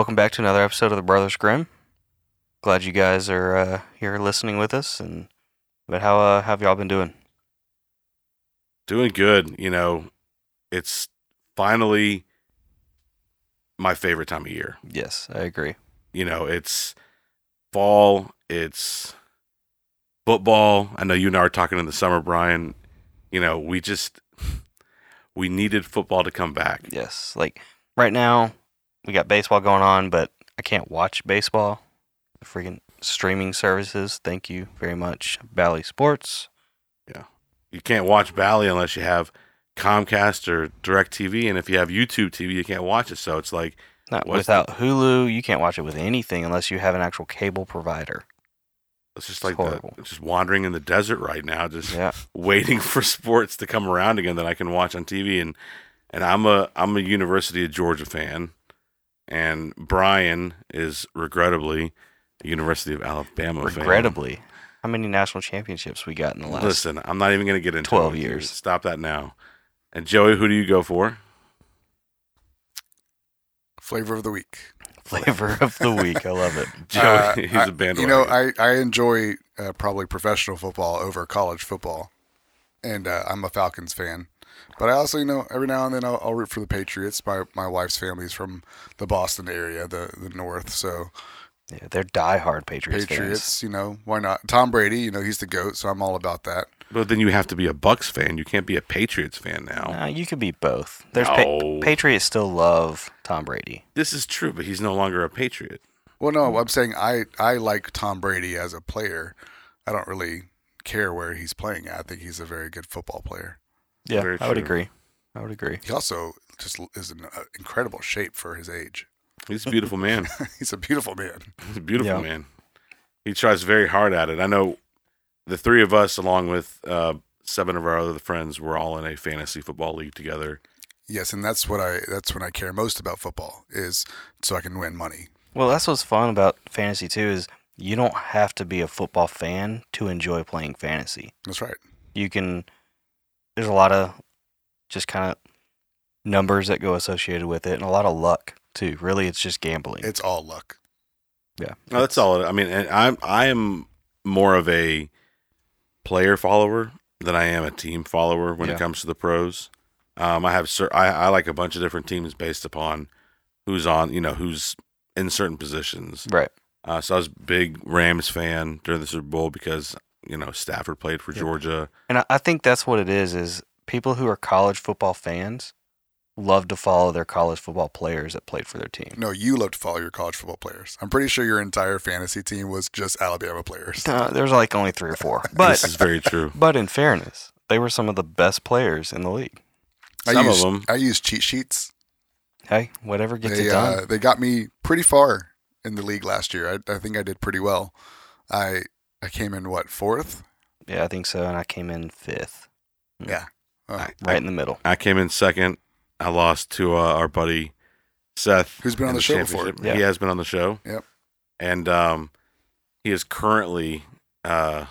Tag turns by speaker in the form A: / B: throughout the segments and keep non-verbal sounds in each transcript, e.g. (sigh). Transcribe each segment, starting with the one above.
A: Welcome back to another episode of the Brothers Grim. Glad you guys are uh, here listening with us. And but how uh, have y'all been doing?
B: Doing good. You know, it's finally my favorite time of year.
A: Yes, I agree.
B: You know, it's fall, it's football. I know you and I are talking in the summer, Bryan. You know, we just (laughs) we needed football to come back.
A: Yes, like right now we got baseball going on, but I can't watch baseball. The freaking streaming services. Thank you very much, Bally Sports.
B: Yeah, you can't watch Bally unless you have Comcast or DirecTV, and if you have YouTube TV, you can't watch it. So it's like
A: Not
B: What's the-
A: without Hulu, you can't watch it with anything unless you have an actual cable provider.
B: it's just like
A: horrible.
B: the, just wandering in the desert right now, just
A: Yeah, (laughs)
B: waiting for sports to come around again that I can watch on TV. And and I'm a I'm a University of Georgia fan, and Bryan is regrettably a University of Alabama fan.
A: regrettably. How many national championships we got in the last?
B: Listen, I'm not even going to get into
A: 12
B: it
A: years.
B: Stop that now. And Joey, who do you go for?
C: Flavor of the week.
A: Flavor (laughs) of the week. I love it. (laughs)
B: Joey,
C: Uh,
B: he's
C: I-
B: a bandwagon.
C: You know, I, I enjoy uh, probably professional football over college football, and uh, I'm a Falcons fan. But I also, you know, every now and then I'll, I'll root for the Patriots. My my wife's family's from the Boston area, the the North, so
A: Yeah, they're diehard Patriots,
C: Patriots. You know, why not? Tom Brady, you know, he's the goat, so I'm all about that.
B: but then you have to be a Bucks fan. You can't be a Patriots fan now.
A: fans. Nah, you could be both. There's
B: No.
A: pa- Patriots still love Tom Brady.
B: This is true, but he's no longer a Patriot.
C: Well, no, I'm saying I I like Tom Brady as a player. I don't really care where he's playing at. I think he's a very good football player.
A: Yeah,
B: Very
A: I would
B: true.
A: agree. I would agree.
C: He also just is in uh, incredible shape for his age.
B: He's a beautiful man. (laughs)
C: he's a beautiful man.
B: He's a beautiful
A: Yeah.
B: man. He tries very hard at it. I know the three of us, along with uh, seven of our other friends, were all in a fantasy football league together.
C: Yes, and that's what I that's when I care most about football is so I can win money.
A: Well, that's what's fun about fantasy too is you don't have to be a football fan to enjoy playing fantasy.
C: That's right.
A: You can. There's a lot of just kind of numbers that go associated with it, and a lot of luck too. Really, it's just gambling.
C: It's all luck.
A: yeah,
B: No, that's all. I mean, and I'm I am more of a player follower than I am a team follower when
A: Yeah.
B: it comes to the pros. Um, I have cer- I, I like a bunch of different teams based upon who's on, you know, who's in certain positions.
A: right.
B: Uh, so I was a big Rams fan during the Super Bowl because you know Stafford played for
A: Yeah.
B: Georgia.
A: And I, I think that's what it is. Is people who are college football fans love to follow their college football players that played for their team.
C: No, you love to follow your college football players. I'm pretty sure your entire fantasy team was just Alabama players.
A: Uh, there's like only three or four, (laughs) but
B: this is very true. (laughs)
A: but in fairness, they were some of the best players in the league.
C: I
B: Some of them.
C: I use cheat sheets.
A: Hey, whatever gets
C: They
A: it done.
C: uh, they got me pretty far in the league last year. I, I think I did pretty well. I I came in what fourth?
A: yeah, I think so. And I came in fifth,
C: Yeah. Uh,
B: I-
A: right in the middle.
B: I came in second. I lost to uh, our buddy Seth,
C: Who's been on
B: in
C: the show before.
A: Yeah.
B: He has been on the show.
C: Yep.
B: And um, he has currently uh,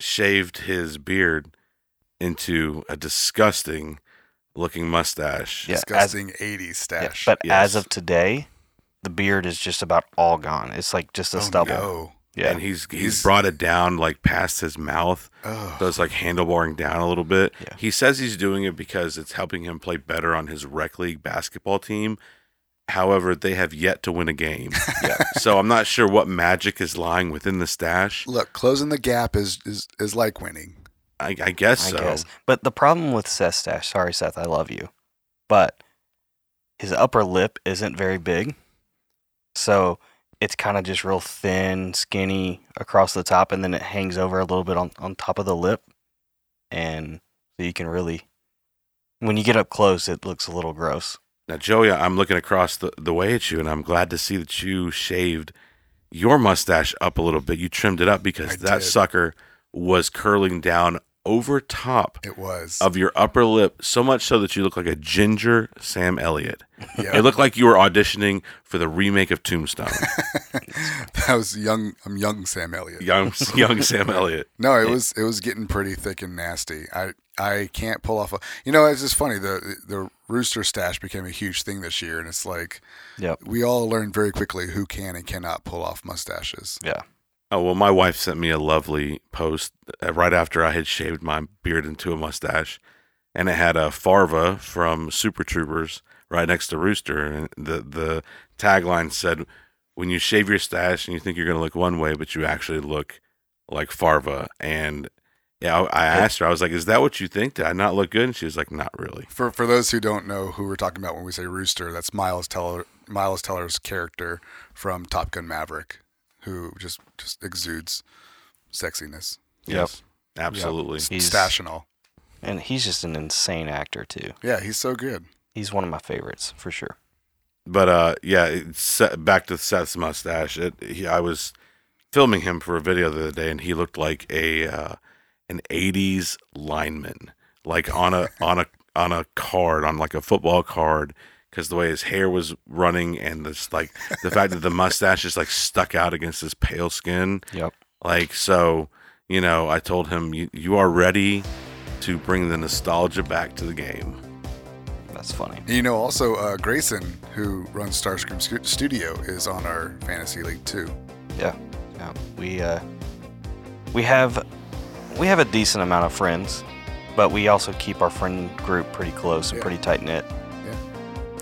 B: shaved his beard into a disgusting looking mustache.
A: Yeah, as-
C: disgusting 80s
A: Yeah,
C: stash.
A: but
B: yes.
A: as of today, the beard is just about all gone. It's like just a
C: Oh,
A: stubble.
C: no.
A: Yeah,
B: And he's, he's
C: He's-
B: brought it down like past his mouth.
C: Oh.
B: So it's like handlebarring down a little bit.
A: Yeah.
B: He says he's doing it because it's helping him play better on his rec league basketball team. However, they have yet to win a game. (laughs)
A: Yeah.
B: so I'm not sure what magic is lying within the stash.
C: Look, closing the gap is is, is like winning.
B: I, I guess
A: I
B: so.
A: guess. But the problem with Seth's stash, sorry Seth, I love you, but his upper lip isn't very big, so it's kind of just real thin, skinny across the top, and then it hangs over a little bit on on top of the lip, and so you can really, when you get up close, it looks a little gross.
B: Now, Joey, I'm looking across the, the way at you, and I'm glad to see that you shaved your mustache up a little bit. You trimmed it up because
C: I
B: that
C: did.
B: sucker was curling down over top
C: It was.
B: of your upper lip, so much so that you look like a ginger Sam Elliott.
C: yeah.
B: It looked like you were auditioning for the remake of Tombstone. (laughs)
C: that was young. I'm young Sam Elliott.
B: young, young Sam Elliott. (laughs)
C: No, it was it was getting pretty thick and nasty. I I can't pull off a. You know, it's just funny. The the rooster stash became a huge thing this year, and it's like
A: Yep.
C: we all learned very quickly who can and cannot pull off mustaches.
A: Yeah.
B: Oh well, my wife sent me a lovely post uh, right after I had shaved my beard into a mustache, and it had a Farva from Super Troopers right next to Rooster, and the the tagline said, "When you shave your stash and you think you're going to look one way, but you actually look like Farva." And yeah, I, I asked her, I was like, "Is that what you think? Did I not look good?" And she was like, "Not really."
C: For for those who don't know who we're talking about when we say rooster, that's Miles Teller Miles Teller's character from Top Gun Maverick, who just just exudes sexiness,
A: Yep.
B: Yes, absolutely.
A: He's-
C: stash and all.
A: And he's just an insane actor too.
C: Yeah, he's so good.
A: He's one of my favorites for sure.
B: But uh, yeah, it's back to Seth's mustache. It, he, I was filming him for a video the other day, and he looked like a uh, an '80s lineman, like on a on a on a card, on like a football card, because the way his hair was running, and this like the fact that the mustache is like stuck out against his pale skin,
A: Yep.
B: like so. You know, I told him you, you are ready to bring the nostalgia back to the game.
A: That's funny.
C: You know, also uh, Grayson, who runs Starscream Studio, is on our fantasy league too.
A: Yeah. Yeah. We uh we have we have a decent amount of friends, but we also keep our friend group pretty close and
C: Yeah.
A: pretty tight knit.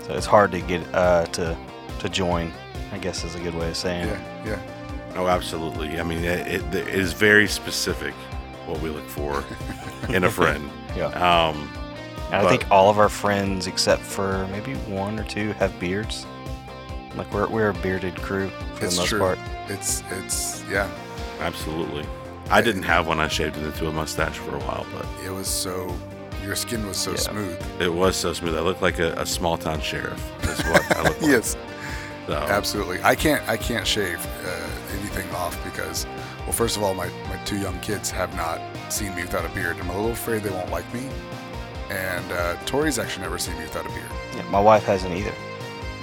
C: Yeah.
A: So it's hard to get uh to to join, I guess is a good way of saying it.
C: Yeah, yeah.
B: Oh, absolutely. I mean, it, it, it is very specific what we look for (laughs) in a friend.
A: Yeah.
B: Um,
A: I think all of our friends except for maybe one or two have beards. Like we're we're a bearded crew for
C: It's
A: the most
C: true.
A: part.
C: It's it's yeah.
B: absolutely. I didn't have one. I shaved it into a mustache for a while, but
C: It was so your skin was so
A: Yeah.
C: smooth.
B: it was so smooth. I looked like a, a small town sheriff. That's what I looked (laughs) like.
C: Yes,
B: So,
C: absolutely. I can't I can't shave uh, anything off because well, first of all, my my two young kids have not seen me without a beard. I'm a little afraid they won't like me. And uh, Tori's actually never seen me without a beard.
A: Yeah, my wife hasn't either.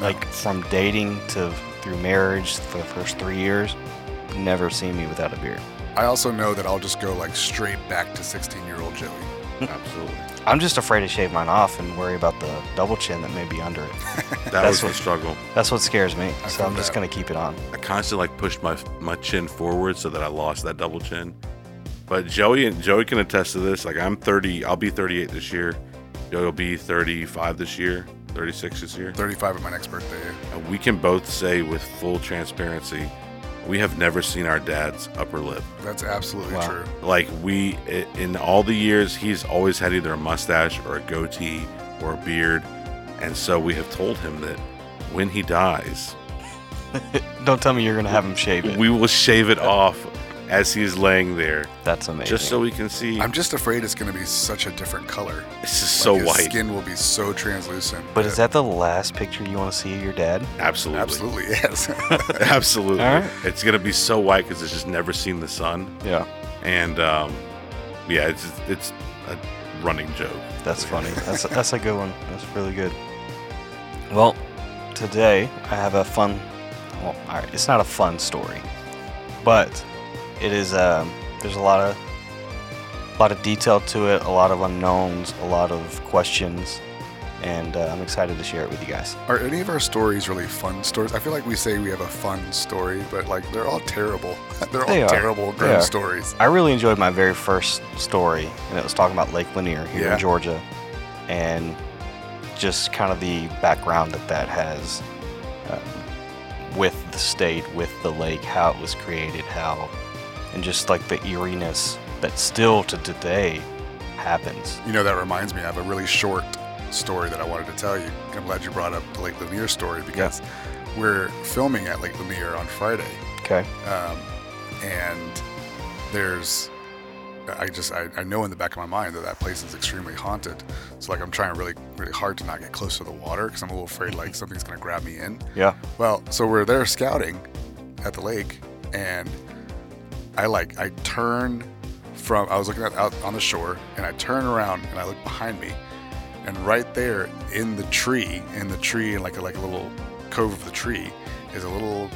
C: No.
A: Like from dating to through marriage for the first three years, never seen me without a beard.
C: I also know that I'll just go like straight back to 16 year old Joey.
B: Absolutely.
A: I'm just afraid to shave mine off and worry about the double chin that may be under it. (laughs)
B: That
A: That's
B: was the
A: what-
B: struggle.
A: That's what scares me.
C: I
A: so I'm just gonna keep it on.
B: I constantly like pushed my my chin forward so that I lost that double chin. But Joey and Joey can attest to this. Like I'm 30, I'll be 38 this year. Joey will be 35 this year, 36 this year.
C: 35 at my next birthday.
B: And we can both say with full transparency, we have never seen our dad's upper lip.
C: That's absolutely
A: Wow.
C: true.
B: Like we, in all the years, he's always had either a mustache or a goatee or a beard, and so we have told him that when he dies, (laughs)
A: Don't tell me you're gonna have him shave it.
B: we will shave it off as he's laying there,
A: That's amazing.
B: just so we can see.
C: I'm just afraid it's going to be such a different color.
B: This is
C: Like,
B: so
C: his
B: white.
C: Skin will be so translucent.
A: but is that the last picture you want to see of your dad?
B: Absolutely,
C: absolutely (laughs) yes? (laughs)
B: absolutely.
A: All right.
B: It's gonna be so white because it's just never seen the sun,
A: Yeah.
B: and um, yeah, it's it's a running joke.
A: That's (laughs) funny. That's that's a good one. That's really good. Well, today I have a fun. Well, all right, it's not a fun story, but it is. Um, there's a lot of a lot of detail to it, a lot of unknowns, a lot of questions, and uh, I'm excited to share it with you guys.
C: Are any of our stories really fun stories? I feel like we say we have a fun story, but like they're all terrible. (laughs) they're all
A: They
C: terrible, grim stories.
A: I really enjoyed my very first story, and it was talking about Lake Lanier here
C: Yeah.
A: in Georgia, and just kind of the background that that has uh, with the state, with the lake, how it was created, how, and just like the eeriness that still to today happens.
C: You know, that reminds me, I have a really short story that I wanted to tell you. I'm glad you brought up the Lake Lanier story because we're filming at Lake Lanier on Friday.
A: Okay.
C: Um, and there's, I just, I, I know in the back of my mind that that place is extremely haunted. So, like, I'm trying really, really hard to not get close to the water because I'm a little afraid, like, (laughs) something's going to grab me in.
A: Yeah.
C: Well, so we're there scouting at the lake, and I like I turn from I was looking at out on the shore, and I turn around and I look behind me, and right there in the tree, in the tree, in like a like a little cove of the tree, is a little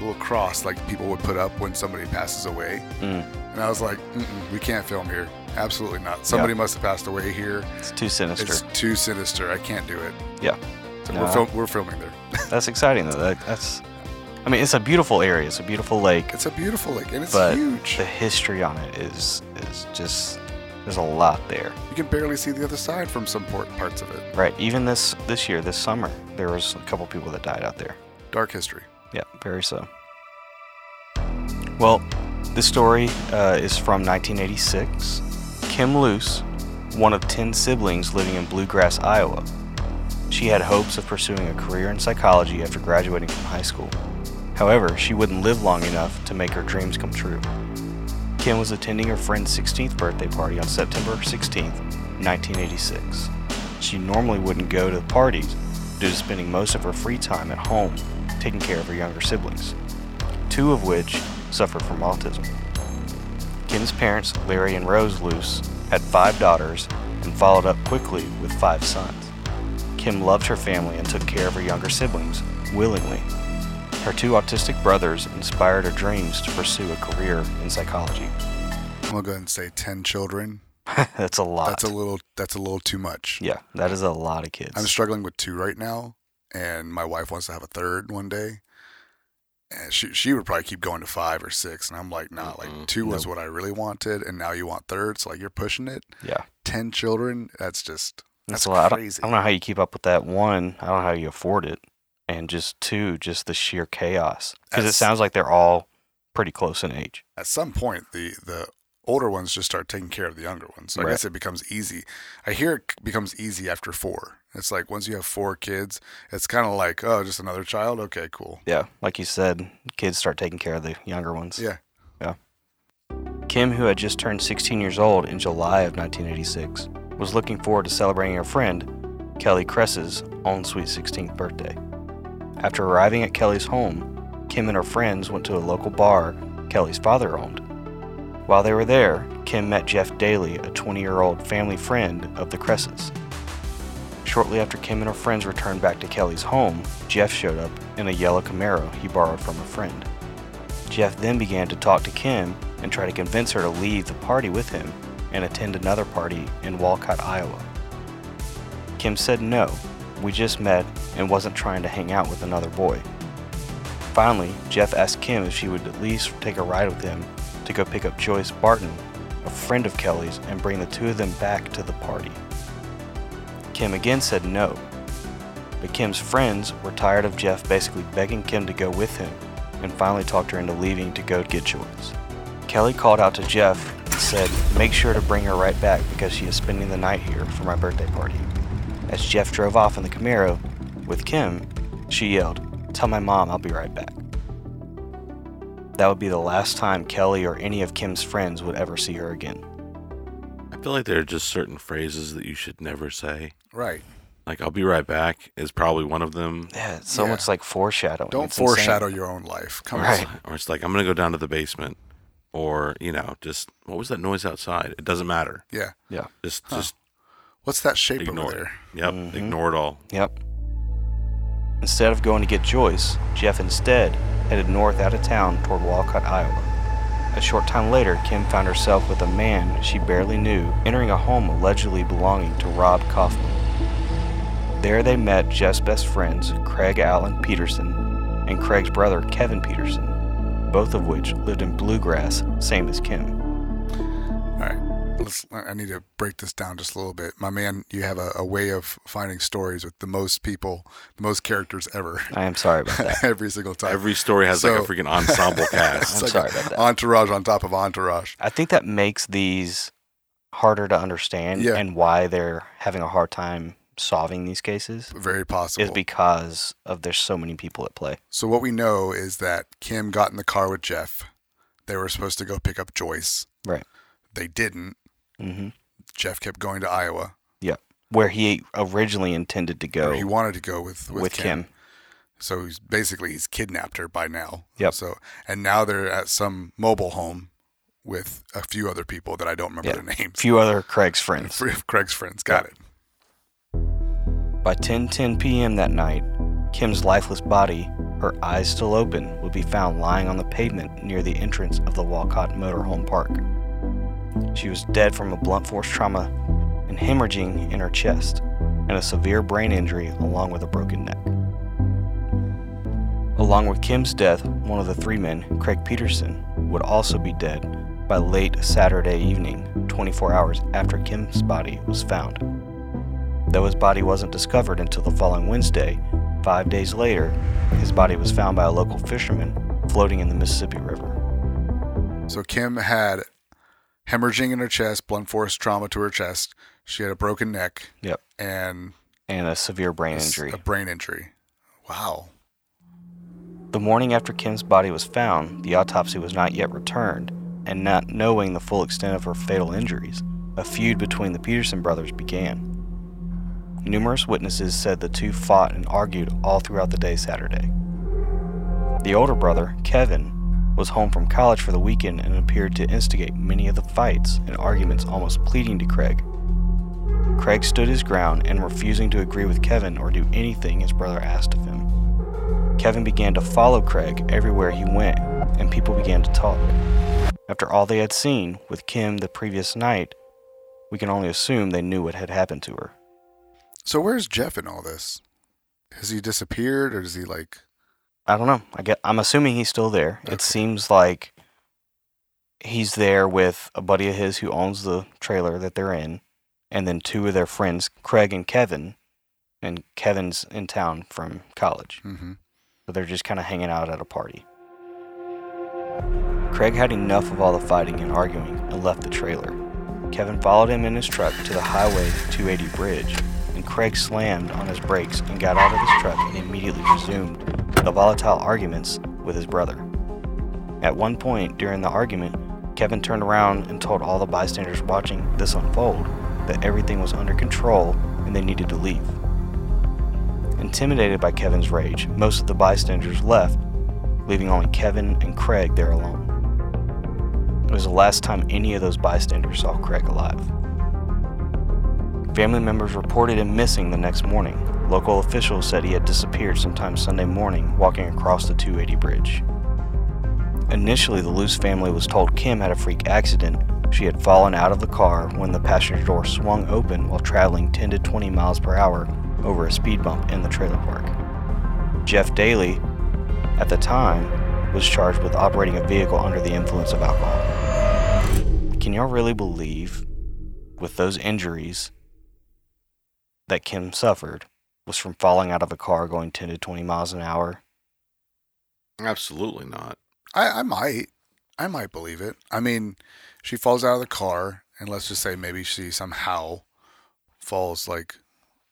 C: little cross like people would put up when somebody passes away.
A: Mm,
C: And I was like, we can't film here. Absolutely not. Somebody must have passed away here.
A: it's too sinister.
C: It's too sinister. I can't do it.
A: Yeah.
C: So
A: No.
C: we're, film- we're filming there. (laughs)
A: That's exciting though. That, that's, I mean, it's a beautiful area. It's a beautiful lake.
C: It's a beautiful lake and it's
A: But
C: huge.
A: The history on it is is just there's a lot there.
C: You can barely see the other side from some port- parts of it.
A: Right. Even this this year, this summer, there was a couple people that died out there.
C: Dark history.
A: Yeah, very so. Well, this story uh, is from 1986. Kim Luce, one of 10 siblings living in Blue Grass, Iowa. She had hopes of pursuing a career in psychology after graduating from high school. However, she wouldn't live long enough to make her dreams come true. Kim was attending her friend's 16th birthday party on September 16, 1986. She normally wouldn't go to parties due to spending most of her free time at home taking care of her younger siblings, two of which suffered from autism. Kim's parents, Larry and Rose Luce, had five daughters and followed up quickly with five sons. Kim loved her family and took care of her younger siblings willingly. Her two autistic brothers inspired her dreams to pursue a career in psychology.
C: I'm gonna go ahead and say ten children. (laughs)
A: That's a lot.
C: That's a little. That's a little too much.
A: yeah, that is a lot of kids.
C: I'm struggling with two right now, and my wife wants to have a third one day. And she she would probably keep going to five or six, and I'm like, nah, like
B: Mm-mm.
C: two was what I really wanted, and now you want third, so like you're pushing it.
A: yeah,
C: Ten children, that's just
A: that's,
C: that's
A: a lot. I don't-
C: crazy.
A: I don't know how you keep up with that. One, I don't know how you afford it, and just two, just the sheer chaos. Because it sounds like they're all pretty close in age.
C: At some point, the the older ones just start taking care of the younger ones. So I guess it becomes easy. I hear it becomes easy after four. It's like once you have four kids, it's kind of like oh, just another child. Okay, cool.
A: Yeah, like you said, kids start taking care of the younger ones.
C: Yeah, yeah.
A: Kim, who had just turned 16 years old in July of 1986, was looking forward to celebrating her friend, Kelly Cress's, own sweet 16th birthday. After arriving at Kelly's home, Kim and her friends went to a local bar Kelly's father owned. While they were there, Kim met Jeff Daly, a 20 year old family friend of the Cresses. Shortly after Kim and her friends returned back to Kelly's home, Jeff showed up in a yellow Camaro he borrowed from a friend. Jeff then began to talk to Kim and try to convince her to leave the party with him and attend another party in Walcott, Iowa. Kim said no, we just met and wasn't trying to hang out with another boy. Finally, Jeff asked Kim if she would at least take a ride with him to go pick up Joyce Barton, a friend of Kelly's, and bring the two of them back to the party. Kim again said no, but Kim's friends were tired of Jeff basically begging Kim to go with him and finally talked her into leaving to go get Joyce. Kelly called out to Jeff and said, Make sure to bring her right back because she is spending the night here for my birthday party. As Jeff drove off in the Camaro with Kim, she yelled, Tell my mom I'll be right back. That would be the last time Kelly or any of Kim's friends would ever see her again.
B: I feel like there are just certain phrases that you should never say.
C: Right.
B: Like "I'll be right back" is probably one of them.
A: Yeah, it's so
C: Yeah.
A: much like foreshadowing.
C: Don't
A: It's insane.
C: foreshadow your own life. Come
A: Right.
C: on.
B: Or it's like I'm gonna go down to the basement, or you know, just what was that noise outside? It doesn't matter.
C: Yeah. Yeah.
B: Just
C: Huh.
B: just
C: What's that shape
B: ignore
C: over
B: it.
C: there?
B: Yep,
A: Mhm.
B: ignore it all.
A: Yep. Instead of going to get Joyce, Jeff instead headed north out of town toward Walcott, Iowa. A short time later, Kim found herself with a man she barely knew entering a home allegedly belonging to Rob Kaufman. There they met Jeff's best friends, Craig Allen Peterson and Craig's brother, Kevin Peterson, both of which lived in Blue Grass, same as Kim.
C: All right. Let's, I need to break this down just a little bit. My man, you have a, a way of finding stories with the most people, the most characters ever.
A: I am sorry about that. (laughs)
C: Every single time.
B: Every story has like a freaking ensemble (laughs) cast.
A: I'm
C: like
A: sorry about that.
C: Entourage on top of entourage.
A: I think that makes these harder to understand
C: Yeah.
A: and why they're having a hard time solving these cases
C: Very possible.
A: is because of there's so many people at play.
C: so what we know is that Kim got in the car with Jeff. They were supposed to go pick up Joyce.
A: Right.
C: They didn't.
A: Hmm
C: Jeff kept going to Iowa.
A: Yeah, where he originally intended to go
C: Or he wanted to go with with,
A: with
C: Kim.
A: Kim.
C: So he's basically he's kidnapped her by now.
A: Yep.
C: So and now they're at some mobile home with a few other people that I don't remember
A: Yeah.
C: their names.
A: A few other Craig's friends. (laughs)
C: Three of Craig's friends. Got it.
A: By 10:10 p.m. that night, Kim's lifeless body, her eyes still open, would be found lying on the pavement near the entrance of the Walcott Motorhome Park. She was dead from a blunt force trauma and hemorrhaging in her chest, and a severe brain injury along with a broken neck. Along with Kim's death, one of the three men, Craig Peterson, would also be dead by late Saturday evening, 24 hours after Kim's body was found. Though his body wasn't discovered until the following Wednesday, five days later, his body was found by a local fisherman floating in the Mississippi River.
C: So Kim had hemorrhaging in her chest, blunt force trauma to her chest. She had a broken neck.
A: Yep.
C: And
A: And a severe brain
C: a
A: injury.
C: A brain injury. Wow.
A: The morning after Kim's body was found, the autopsy was not yet returned, and not knowing the full extent of her fatal injuries, a feud between the Peterson brothers began. Numerous witnesses said the two fought and argued all throughout the day Saturday. The older brother, Kevin, was home from college for the weekend and appeared to instigate many of the fights and arguments, almost pleading to Craig. Craig stood his ground and refusing to agree with Kevin or do anything his brother asked of him. Kevin began to follow Craig everywhere he went, and people began to talk. After all they had seen with Kim the previous night, we can only assume they knew what had happened to her.
C: So where's Jeff in all this? Has he disappeared or is he like
A: I don't know. I get, I'm assuming he's still there.
C: Okay.
A: It seems like he's there with a buddy of his who owns the trailer that they're in, and then two of their friends, Craig and Kevin. And Kevin's in town from college.
C: mm-hmm.
A: So they're just kind of hanging out at a party. Craig had enough of all the fighting and arguing and left the trailer. Kevin followed him in his truck to the Highway 280 bridge, and Craig slammed on his brakes and got out of his truck and immediately resumed the volatile arguments with his brother. At one point during the argument, Kevin turned around and told all the bystanders watching this unfold that everything was under control and they needed to leave. Intimidated by Kevin's rage, most of the bystanders left, leaving only Kevin and Craig there alone. It was the last time any of those bystanders saw Craig alive. Family members reported him missing the next morning. Local officials said he had disappeared sometime Sunday morning walking across the 280 bridge. Initially, the Luce family was told Kim had a freak accident. She had fallen out of the car when the passenger door swung open while traveling 10 to 20 miles per hour over a speed bump in the trailer park. Jeff Daly, at the time, was charged with operating a vehicle under the influence of alcohol. Can y'all really believe, with those injuries that Kim suffered, was from falling out of a car going 10 to 20 miles an hour?
B: Absolutely not.
C: I, I might. I might believe it. I mean, she falls out of the car, and let's just say maybe she somehow falls like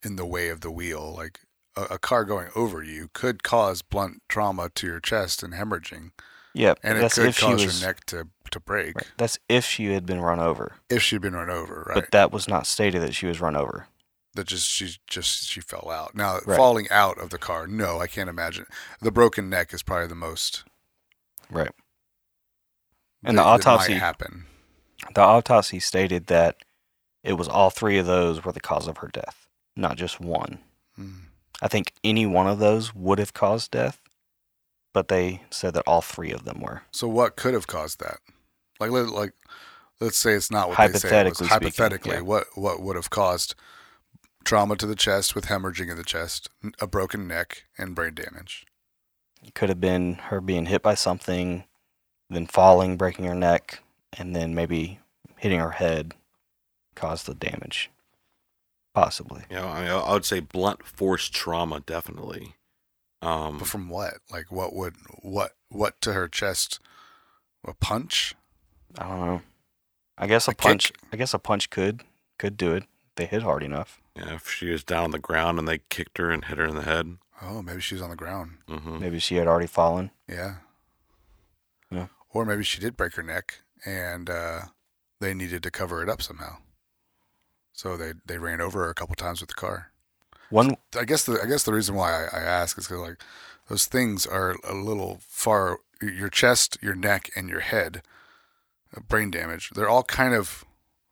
C: in the way of the wheel. Like a, a car going over you could cause blunt trauma to your chest and hemorrhaging,
A: Yep,
C: and it could
A: if
C: cause
A: was.
C: your neck to to break
A: right, that's if she had been run over,
C: if she'd been run over. Right.
A: but that was not stated that she was run over.
C: That just she just she fell out. Now
A: Right.
C: falling out of the car, no, I can't imagine. The broken neck is probably the most.
A: Right. And the
C: that- might
A: autopsy-
C: happen.
A: The autopsy stated that it was all three of those were the cause of her death, not just one.
C: Mm.
A: I think any one of those would have caused death, but they said that all three of them were.
C: So what could have caused that? Like like let's say it's not what they say. It was.
A: Hypothetically speaking,
C: Hypothetically,
A: yeah.
C: what what would have caused trauma to the chest with hemorrhaging in the chest, a broken neck, and brain damage?
A: It could have been her being hit by something, then falling, breaking her neck, and then maybe hitting her head caused the damage. Possibly.
B: You know, I, mean, I would say blunt force trauma, definitely. Um,
C: But from what? Like what would what what to her chest? A punch?
A: I don't know. I guess a,
C: A kick?
A: punch. I guess a punch could could do it. They hit hard enough.
B: Yeah, if she was down on the ground and they kicked her and hit her in the head.
C: Oh, maybe she was on the ground.
B: hmm
A: Maybe she had already fallen.
C: Yeah.
A: Yeah.
C: Or maybe she did break her neck and uh, they needed to cover it up somehow. So they they ran over her a couple times with the car.
A: One
C: I guess the I guess the reason why I, I ask is because like those things are a little far. Your chest, your neck, and your head, uh, brain damage. They're all kind of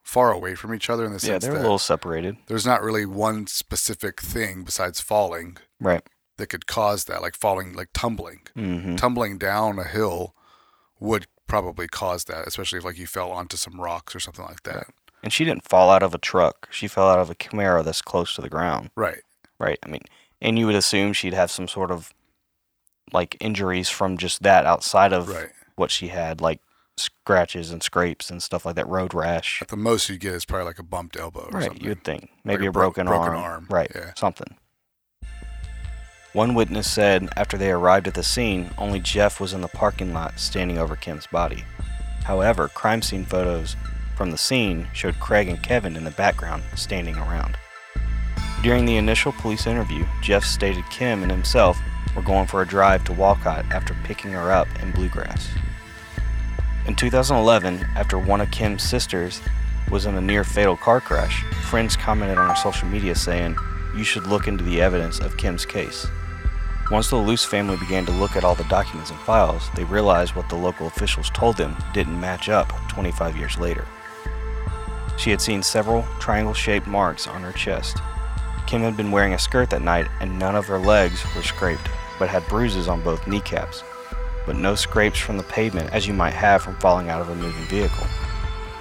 C: far away from each other in the sense yeah,
A: they're a little separated.
C: there's not really one specific thing besides falling
A: Right.
C: that could cause that, like falling, like tumbling.
A: Mm-hmm.
C: Tumbling down a hill would probably cause that, especially if like you fell onto some rocks or something like that.
A: And she didn't fall out of a truck. She fell out of a Camaro that's close to the ground.
C: Right.
A: Right. I mean, and you would assume she'd have some sort of like injuries from just that outside of
C: Right.
A: what she had, like scratches and scrapes and stuff like that, road rash.
C: At the most you get is probably like a bumped elbow or
A: Right.
C: something.
A: You'd think maybe
C: a
A: a
C: bro-
A: broken,
C: broken
A: arm.
C: arm,
A: Right.
C: yeah.
A: Something. One witness said after they arrived at the scene, only Jeff was in the parking lot standing over Kim's body. However, crime scene photos from the scene showed Craig and Kevin in the background standing around. During the initial police interview, Jeff stated Kim and himself were going for a drive to Walcott after picking her up in Blue Grass. In 2011, after one of Kim's sisters was in a near fatal car crash, friends commented on her social media saying, You should look into the evidence of Kim's case. Once the Luce family began to look at all the documents and files, they realized what the local officials told them didn't match up 25 years later. She had seen several triangle shaped marks on her chest. Kim had been wearing a skirt that night and none of her legs were scraped, but had bruises on both kneecaps, but no scrapes from the pavement as you might have from falling out of a moving vehicle.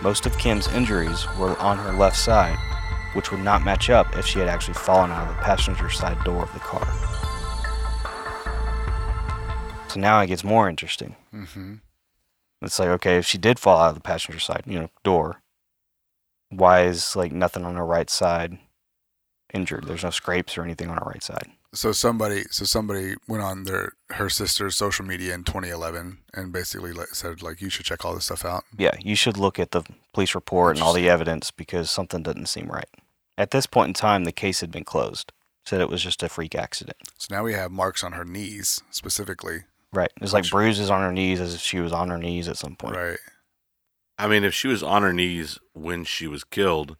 A: Most of Kim's injuries were on her left side, which would not match up if she had actually fallen out of the passenger side door of the car. So now it gets more interesting.
C: Mm-hmm.
A: It's like, okay, if she did fall out of the passenger side, you know, door, why is like nothing on her right side injured? There's no scrapes or anything on her right side.
C: So somebody, so somebody went on their her sister's social media in 2011 and basically like, said like you should check all this stuff out.
A: Yeah, you should look at the police report and all the evidence because something doesn't seem right. At this point in time, the case had been closed. Said it was just a freak accident.
C: So now we have marks on her knees specifically.
A: Right. There's like bruises on her knees as if she was on her knees at some point.
C: Right.
B: I mean, if she was on her knees when she was killed,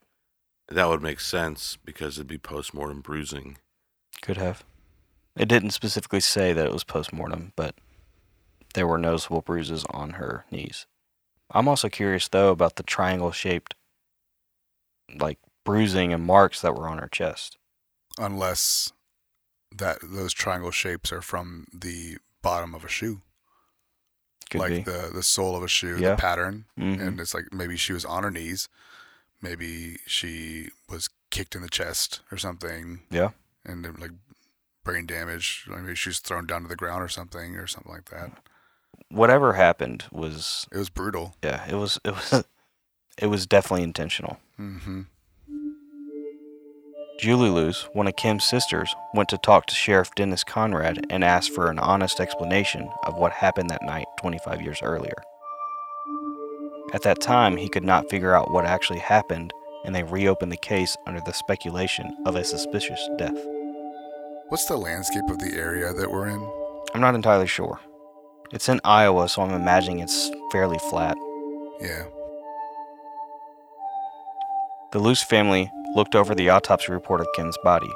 B: that would make sense because it'd be post-mortem bruising.
A: Could have. It didn't specifically say that it was post mortem, but there were noticeable bruises on her knees. I'm also curious though about the triangle shaped like bruising and marks that were on her chest.
C: Unless that those triangle shapes are from the bottom of a shoe,
A: Could
C: like
A: be.
C: the the sole of a shoe,
A: Yeah.
C: the pattern,
A: Mhm.
C: and it's like maybe she was on her knees, maybe she was kicked in the chest or something,
A: Yeah.
C: And like brain damage. Maybe she was thrown down to the ground or something, or something like that.
A: Whatever happened was
C: It was brutal.
A: yeah, it was it was (laughs) it was definitely intentional.
C: hmm
A: Julie Luce, one of Kim's sisters, went to talk to Sheriff Dennis Conrad and asked for an honest explanation of what happened that night 25 years earlier. At that time, he could not figure out what actually happened, and they reopened the case under the speculation of a suspicious death.
C: What's the landscape of the area that we're in?
A: I'm not entirely sure. It's in Iowa, so I'm imagining it's fairly flat.
C: Yeah.
A: The Luce family looked over the autopsy report of Ken's body.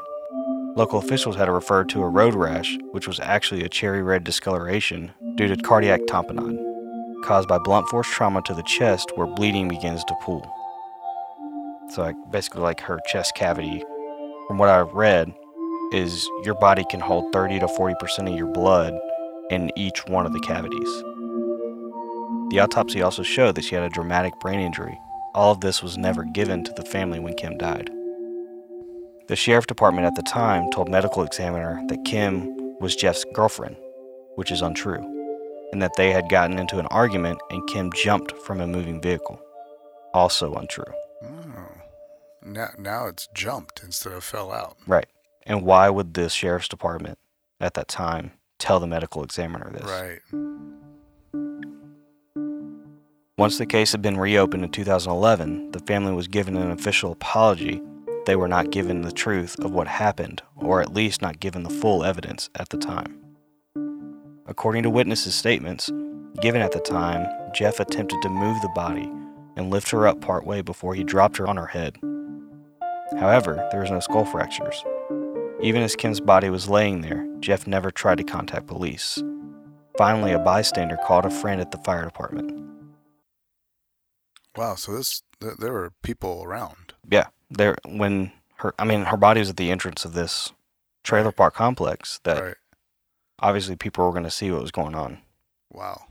A: Local officials had referred to a road rash, which was actually a cherry red discoloration due to cardiac tamponade, caused by blunt force trauma to the chest where bleeding begins to pool. So, like, basically, like her chest cavity, from what I've read, is your body can hold 30 to 40% of your blood in each one of the cavities. The autopsy also showed that she had a dramatic brain injury all of this was never given to the family when Kim died. The sheriff department at the time told medical examiner that Kim was Jeff's girlfriend, which is untrue, and that they had gotten into an argument and Kim jumped from a moving vehicle. Also untrue.
C: Oh. Now, now it's jumped instead of fell out.
A: Right. And why would the sheriff's department at that time tell the medical examiner this?
C: Right.
A: Once the case had been reopened in 2011, the family was given an official apology. They were not given the truth of what happened, or at least not given the full evidence at the time. According to witnesses' statements, given at the time, Jeff attempted to move the body and lift her up partway before he dropped her on her head. However, there was no skull fractures. Even as Kim's body was laying there, Jeff never tried to contact police. Finally, a bystander called a friend at the fire department.
C: Wow. So this, th- there were people around.
A: Yeah, there when her I mean her body was at the entrance of this trailer
C: Right.
A: park complex that
C: right.
A: obviously people were going to see what was going on.
C: Wow.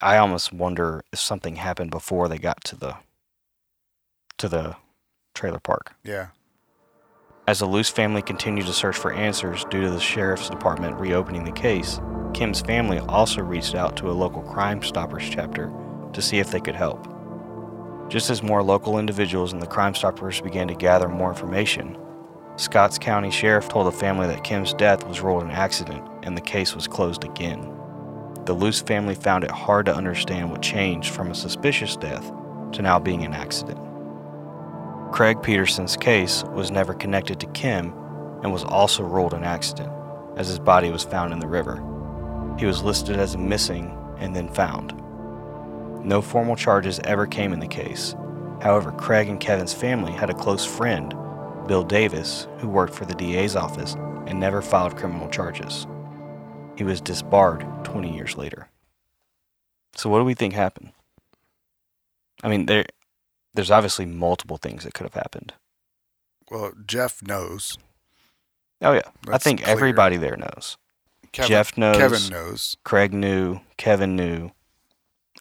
A: I almost wonder if something happened before they got to the to the trailer park.
C: Yeah.
A: As the Luce family continued to search for answers due to the sheriff's department reopening the case, Kim's family also reached out to a local Crime Stoppers chapter to see if they could help. Just as more local individuals and the Crime Stoppers began to gather more information, Scotts County Sheriff told the family that Kim's death was ruled an accident and the case was closed again. The Luce family found it hard to understand what changed from a suspicious death to now being an accident. Craig Peterson's case was never connected to Kim and was also ruled an accident, as his body was found in the river. He was listed as missing and then found. No formal charges ever came in the case. However, Craig and Kevin's family had a close friend, Bill Davis, who worked for the DA's office and never filed criminal charges. He was disbarred 20 years later. So, what do we think happened? I mean, there, there's obviously multiple things that could have happened.
C: Well, Jeff knows.
A: Oh yeah, I think
C: clear.
A: everybody there knows.
C: Kevin,
A: Jeff knows.
C: Kevin knows.
A: Craig knew. Kevin knew.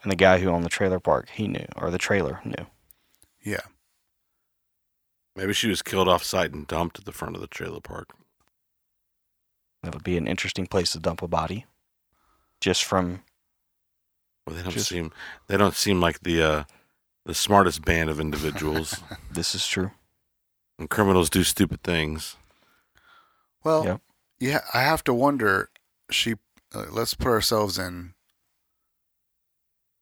A: And the guy who owned the trailer park, he knew, or the trailer knew.
C: Yeah.
B: Maybe she was killed off site and dumped at the front of the trailer park.
A: That would be an interesting place to dump a body. Just from
B: Well, they don't
A: Just-
B: seem they don't seem like the uh, the smartest band of individuals. (laughs)
A: this is true.
B: and criminals do stupid things.
C: Well,
A: Yep.
C: yeah, I have to wonder. She, uh, let's put ourselves in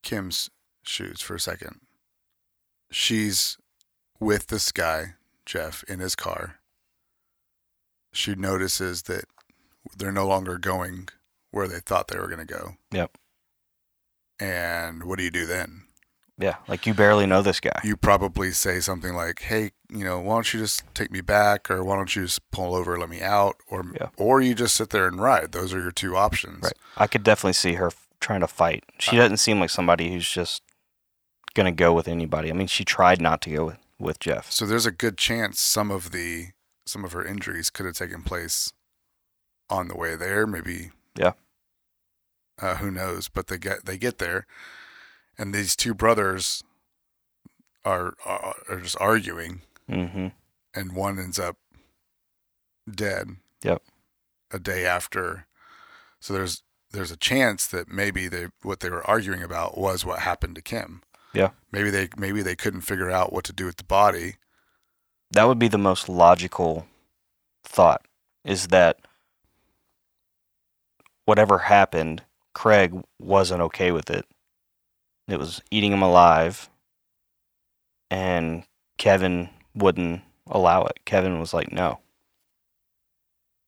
C: Kim's shoes for a second. She's with this guy, Jeff, in his car. She notices that they're no longer going where they thought they were going to go.
A: Yep.
C: And what do you do then?
A: Yeah, like you barely know this guy.
C: You probably say something like, "Hey, you know, why don't you just take me back, or why don't you just pull over, let me out, or
A: Yeah.
C: or you just sit there and ride." Those are your two options.
A: Right. I could definitely see her f- trying to fight. She
C: Uh,
A: doesn't seem like somebody who's just gonna go with anybody. I mean, she tried not to go with, with Jeff.
C: So there's a good chance some of the some of her injuries could have taken place on the way there. Maybe.
A: Yeah.
C: Uh, who knows? But they get they get there, and these two brothers are are, are just arguing,
A: Mm-hmm.
C: and one ends up dead.
A: Yep.
C: A day after, so there's there's a chance that maybe they what they were arguing about was what happened to Kim.
A: Yeah.
C: Maybe they maybe they couldn't figure out what to do with the body.
A: That would be the most logical thought. Is that whatever happened, Craig wasn't okay with it. It was eating him alive, and Kevin wouldn't allow it. Kevin was like, "No."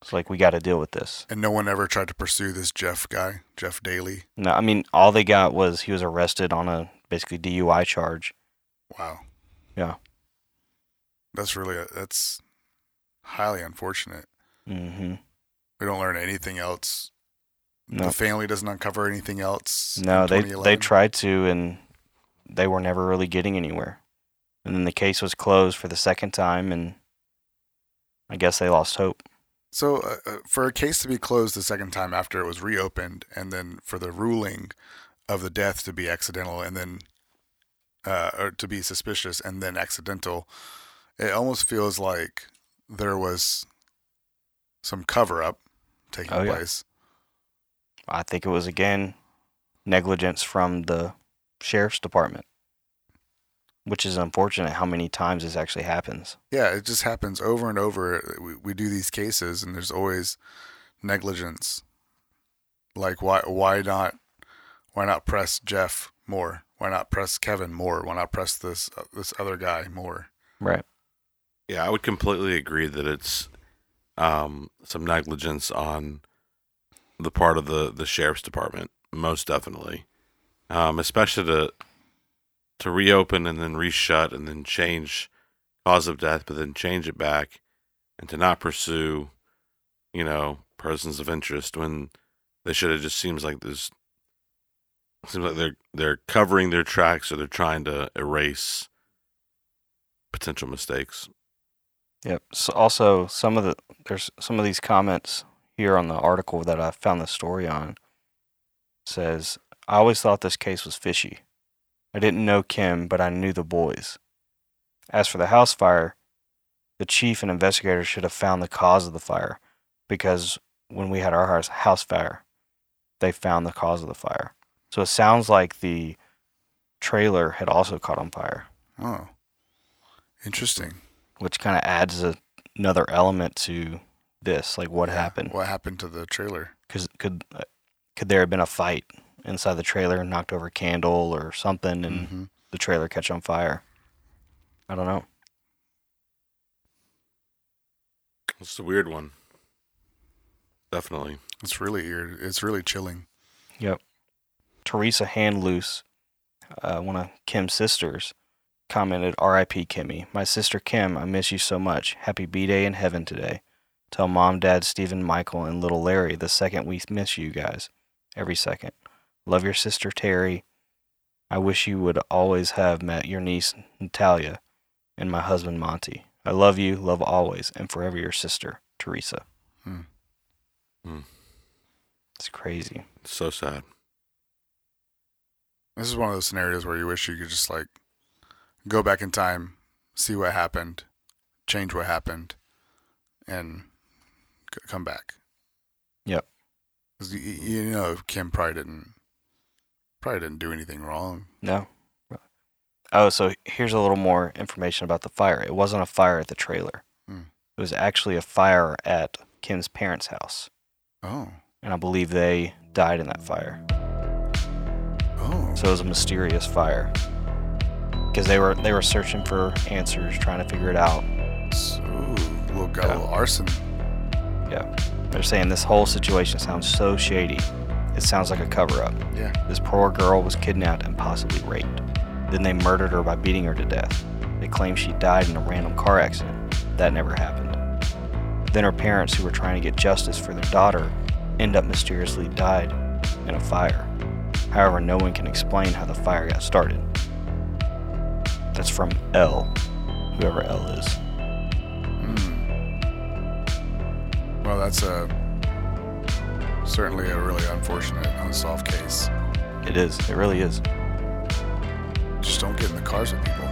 A: It's like we got to deal with this.
C: And no one ever tried to pursue this Jeff guy, Jeff Daly.
A: No, I mean all they got was he was arrested on a basically DUI charge.
C: Wow.
A: Yeah.
C: That's really that's highly unfortunate.
A: hmm
C: We don't learn anything else.
A: No,
C: The family doesn't uncover anything else.
A: no, they they tried to and they were never really getting anywhere. And then the case was closed for the second time, and I guess they lost hope.
C: So, uh, uh, for a case to be closed the second time after it was reopened, and then for the ruling of the death to be accidental, and then uh, or to be suspicious and then accidental, it almost feels like there was some cover up taking
A: Oh, yeah.
C: place.
A: I think it was again negligence from the sheriff's department, which is unfortunate. How many times this actually happens?
C: Yeah, it just happens over and over. We, we do these cases, and there's always negligence. Like why why not why not press Jeff more? Why not press Kevin more? Why not press this uh, this other guy more?
A: Right.
B: Yeah, I would completely agree that it's um, some negligence on the part of the, the sheriff's department, most definitely. Um, especially to to reopen and then reshut and then change cause of death, but then change it back, and to not pursue, you know, persons of interest when they should have. Just seems like there's seems like they're they're covering their tracks or they're trying to erase potential mistakes.
A: Yep. So also, some of the there's some of these comments here on the article that I found the story on says I always thought this case was fishy. I didn't know Kim, but I knew the boys. As for the house fire, the chief and investigators should have found the cause of the fire because when we had our house, house fire, they found the cause of the fire. So it sounds like the trailer had also caught on fire,
C: Oh, interesting.
A: which kind of adds a, another element to this. Like what
C: Yeah,
A: happened?
C: What happened to the trailer?
A: Because could uh, could there have been a fight inside the trailer, knocked over a candle or something, and
C: hmm
A: the trailer catch on fire? I don't know.
B: It's a weird one. Definitely.
C: It's really weird. It's really chilling.
A: Yep. Teresa Handloose, uh, one of Kim's sisters, commented, R.I.P. Kimmy. My sister Kim, I miss you so much. Happy B Day in heaven today. Tell mom, dad, Stephen, Michael, and little Larry the second we miss you guys. Every second. Love your sister Terry. I wish you would always have met your niece Natalia and my husband Monty. I love you, love always, and forever your sister, Teresa.
C: Hmm.
B: Hmm.
A: It's crazy.
B: It's so sad.
C: This is one of those scenarios where you wish you could just like go back in time, see what happened, change what happened, and c- come back.
A: Yep.
C: you, you know, Kim probably didn't probably didn't do anything wrong.
A: No. Oh, so here's a little more information about the fire. It wasn't a fire at the trailer.
C: Hmm.
A: It was actually a fire at Kim's parents' house.
C: Oh,
A: And I believe they died in that fire.
C: oh,
A: So it was a mysterious fire. Because they were they were searching for answers, trying to figure it out.
C: so little got a little arson.
A: They're saying this whole situation sounds so shady. It sounds like a cover up.
C: Yeah,
A: This poor girl was kidnapped and possibly raped. Then they murdered her by beating her to death. They claim she died in a random car accident. That never happened. Then her parents, who were trying to get justice for their daughter, end up mysteriously died in a fire. However, no one can explain how the fire got started. That's from L, whoever L is.
C: Hmm. Well, that's a certainly a really unfortunate unsolved case.
A: It is. It really is.
C: Just don't get in the cars with people.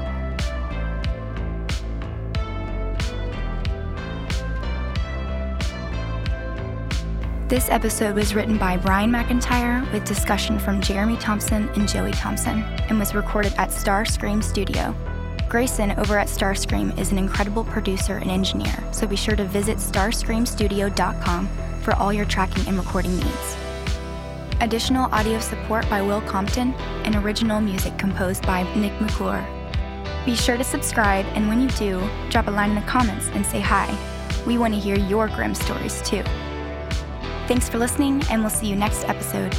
D: This episode was written by Bryan McIntyre with discussion from Jeremy Thompson and Joey Thompson and was recorded at Starscream Studio. Grayson over at Starscream is an incredible producer and engineer, so be sure to visit starscreamstudio.com for all your tracking and recording needs. Additional audio support by Will Compton and original music composed by Nick McClure. Be sure to subscribe, and when you do, drop a line in the comments and say hi. We want to hear your grim stories too. Thanks for listening, and we'll see you next episode.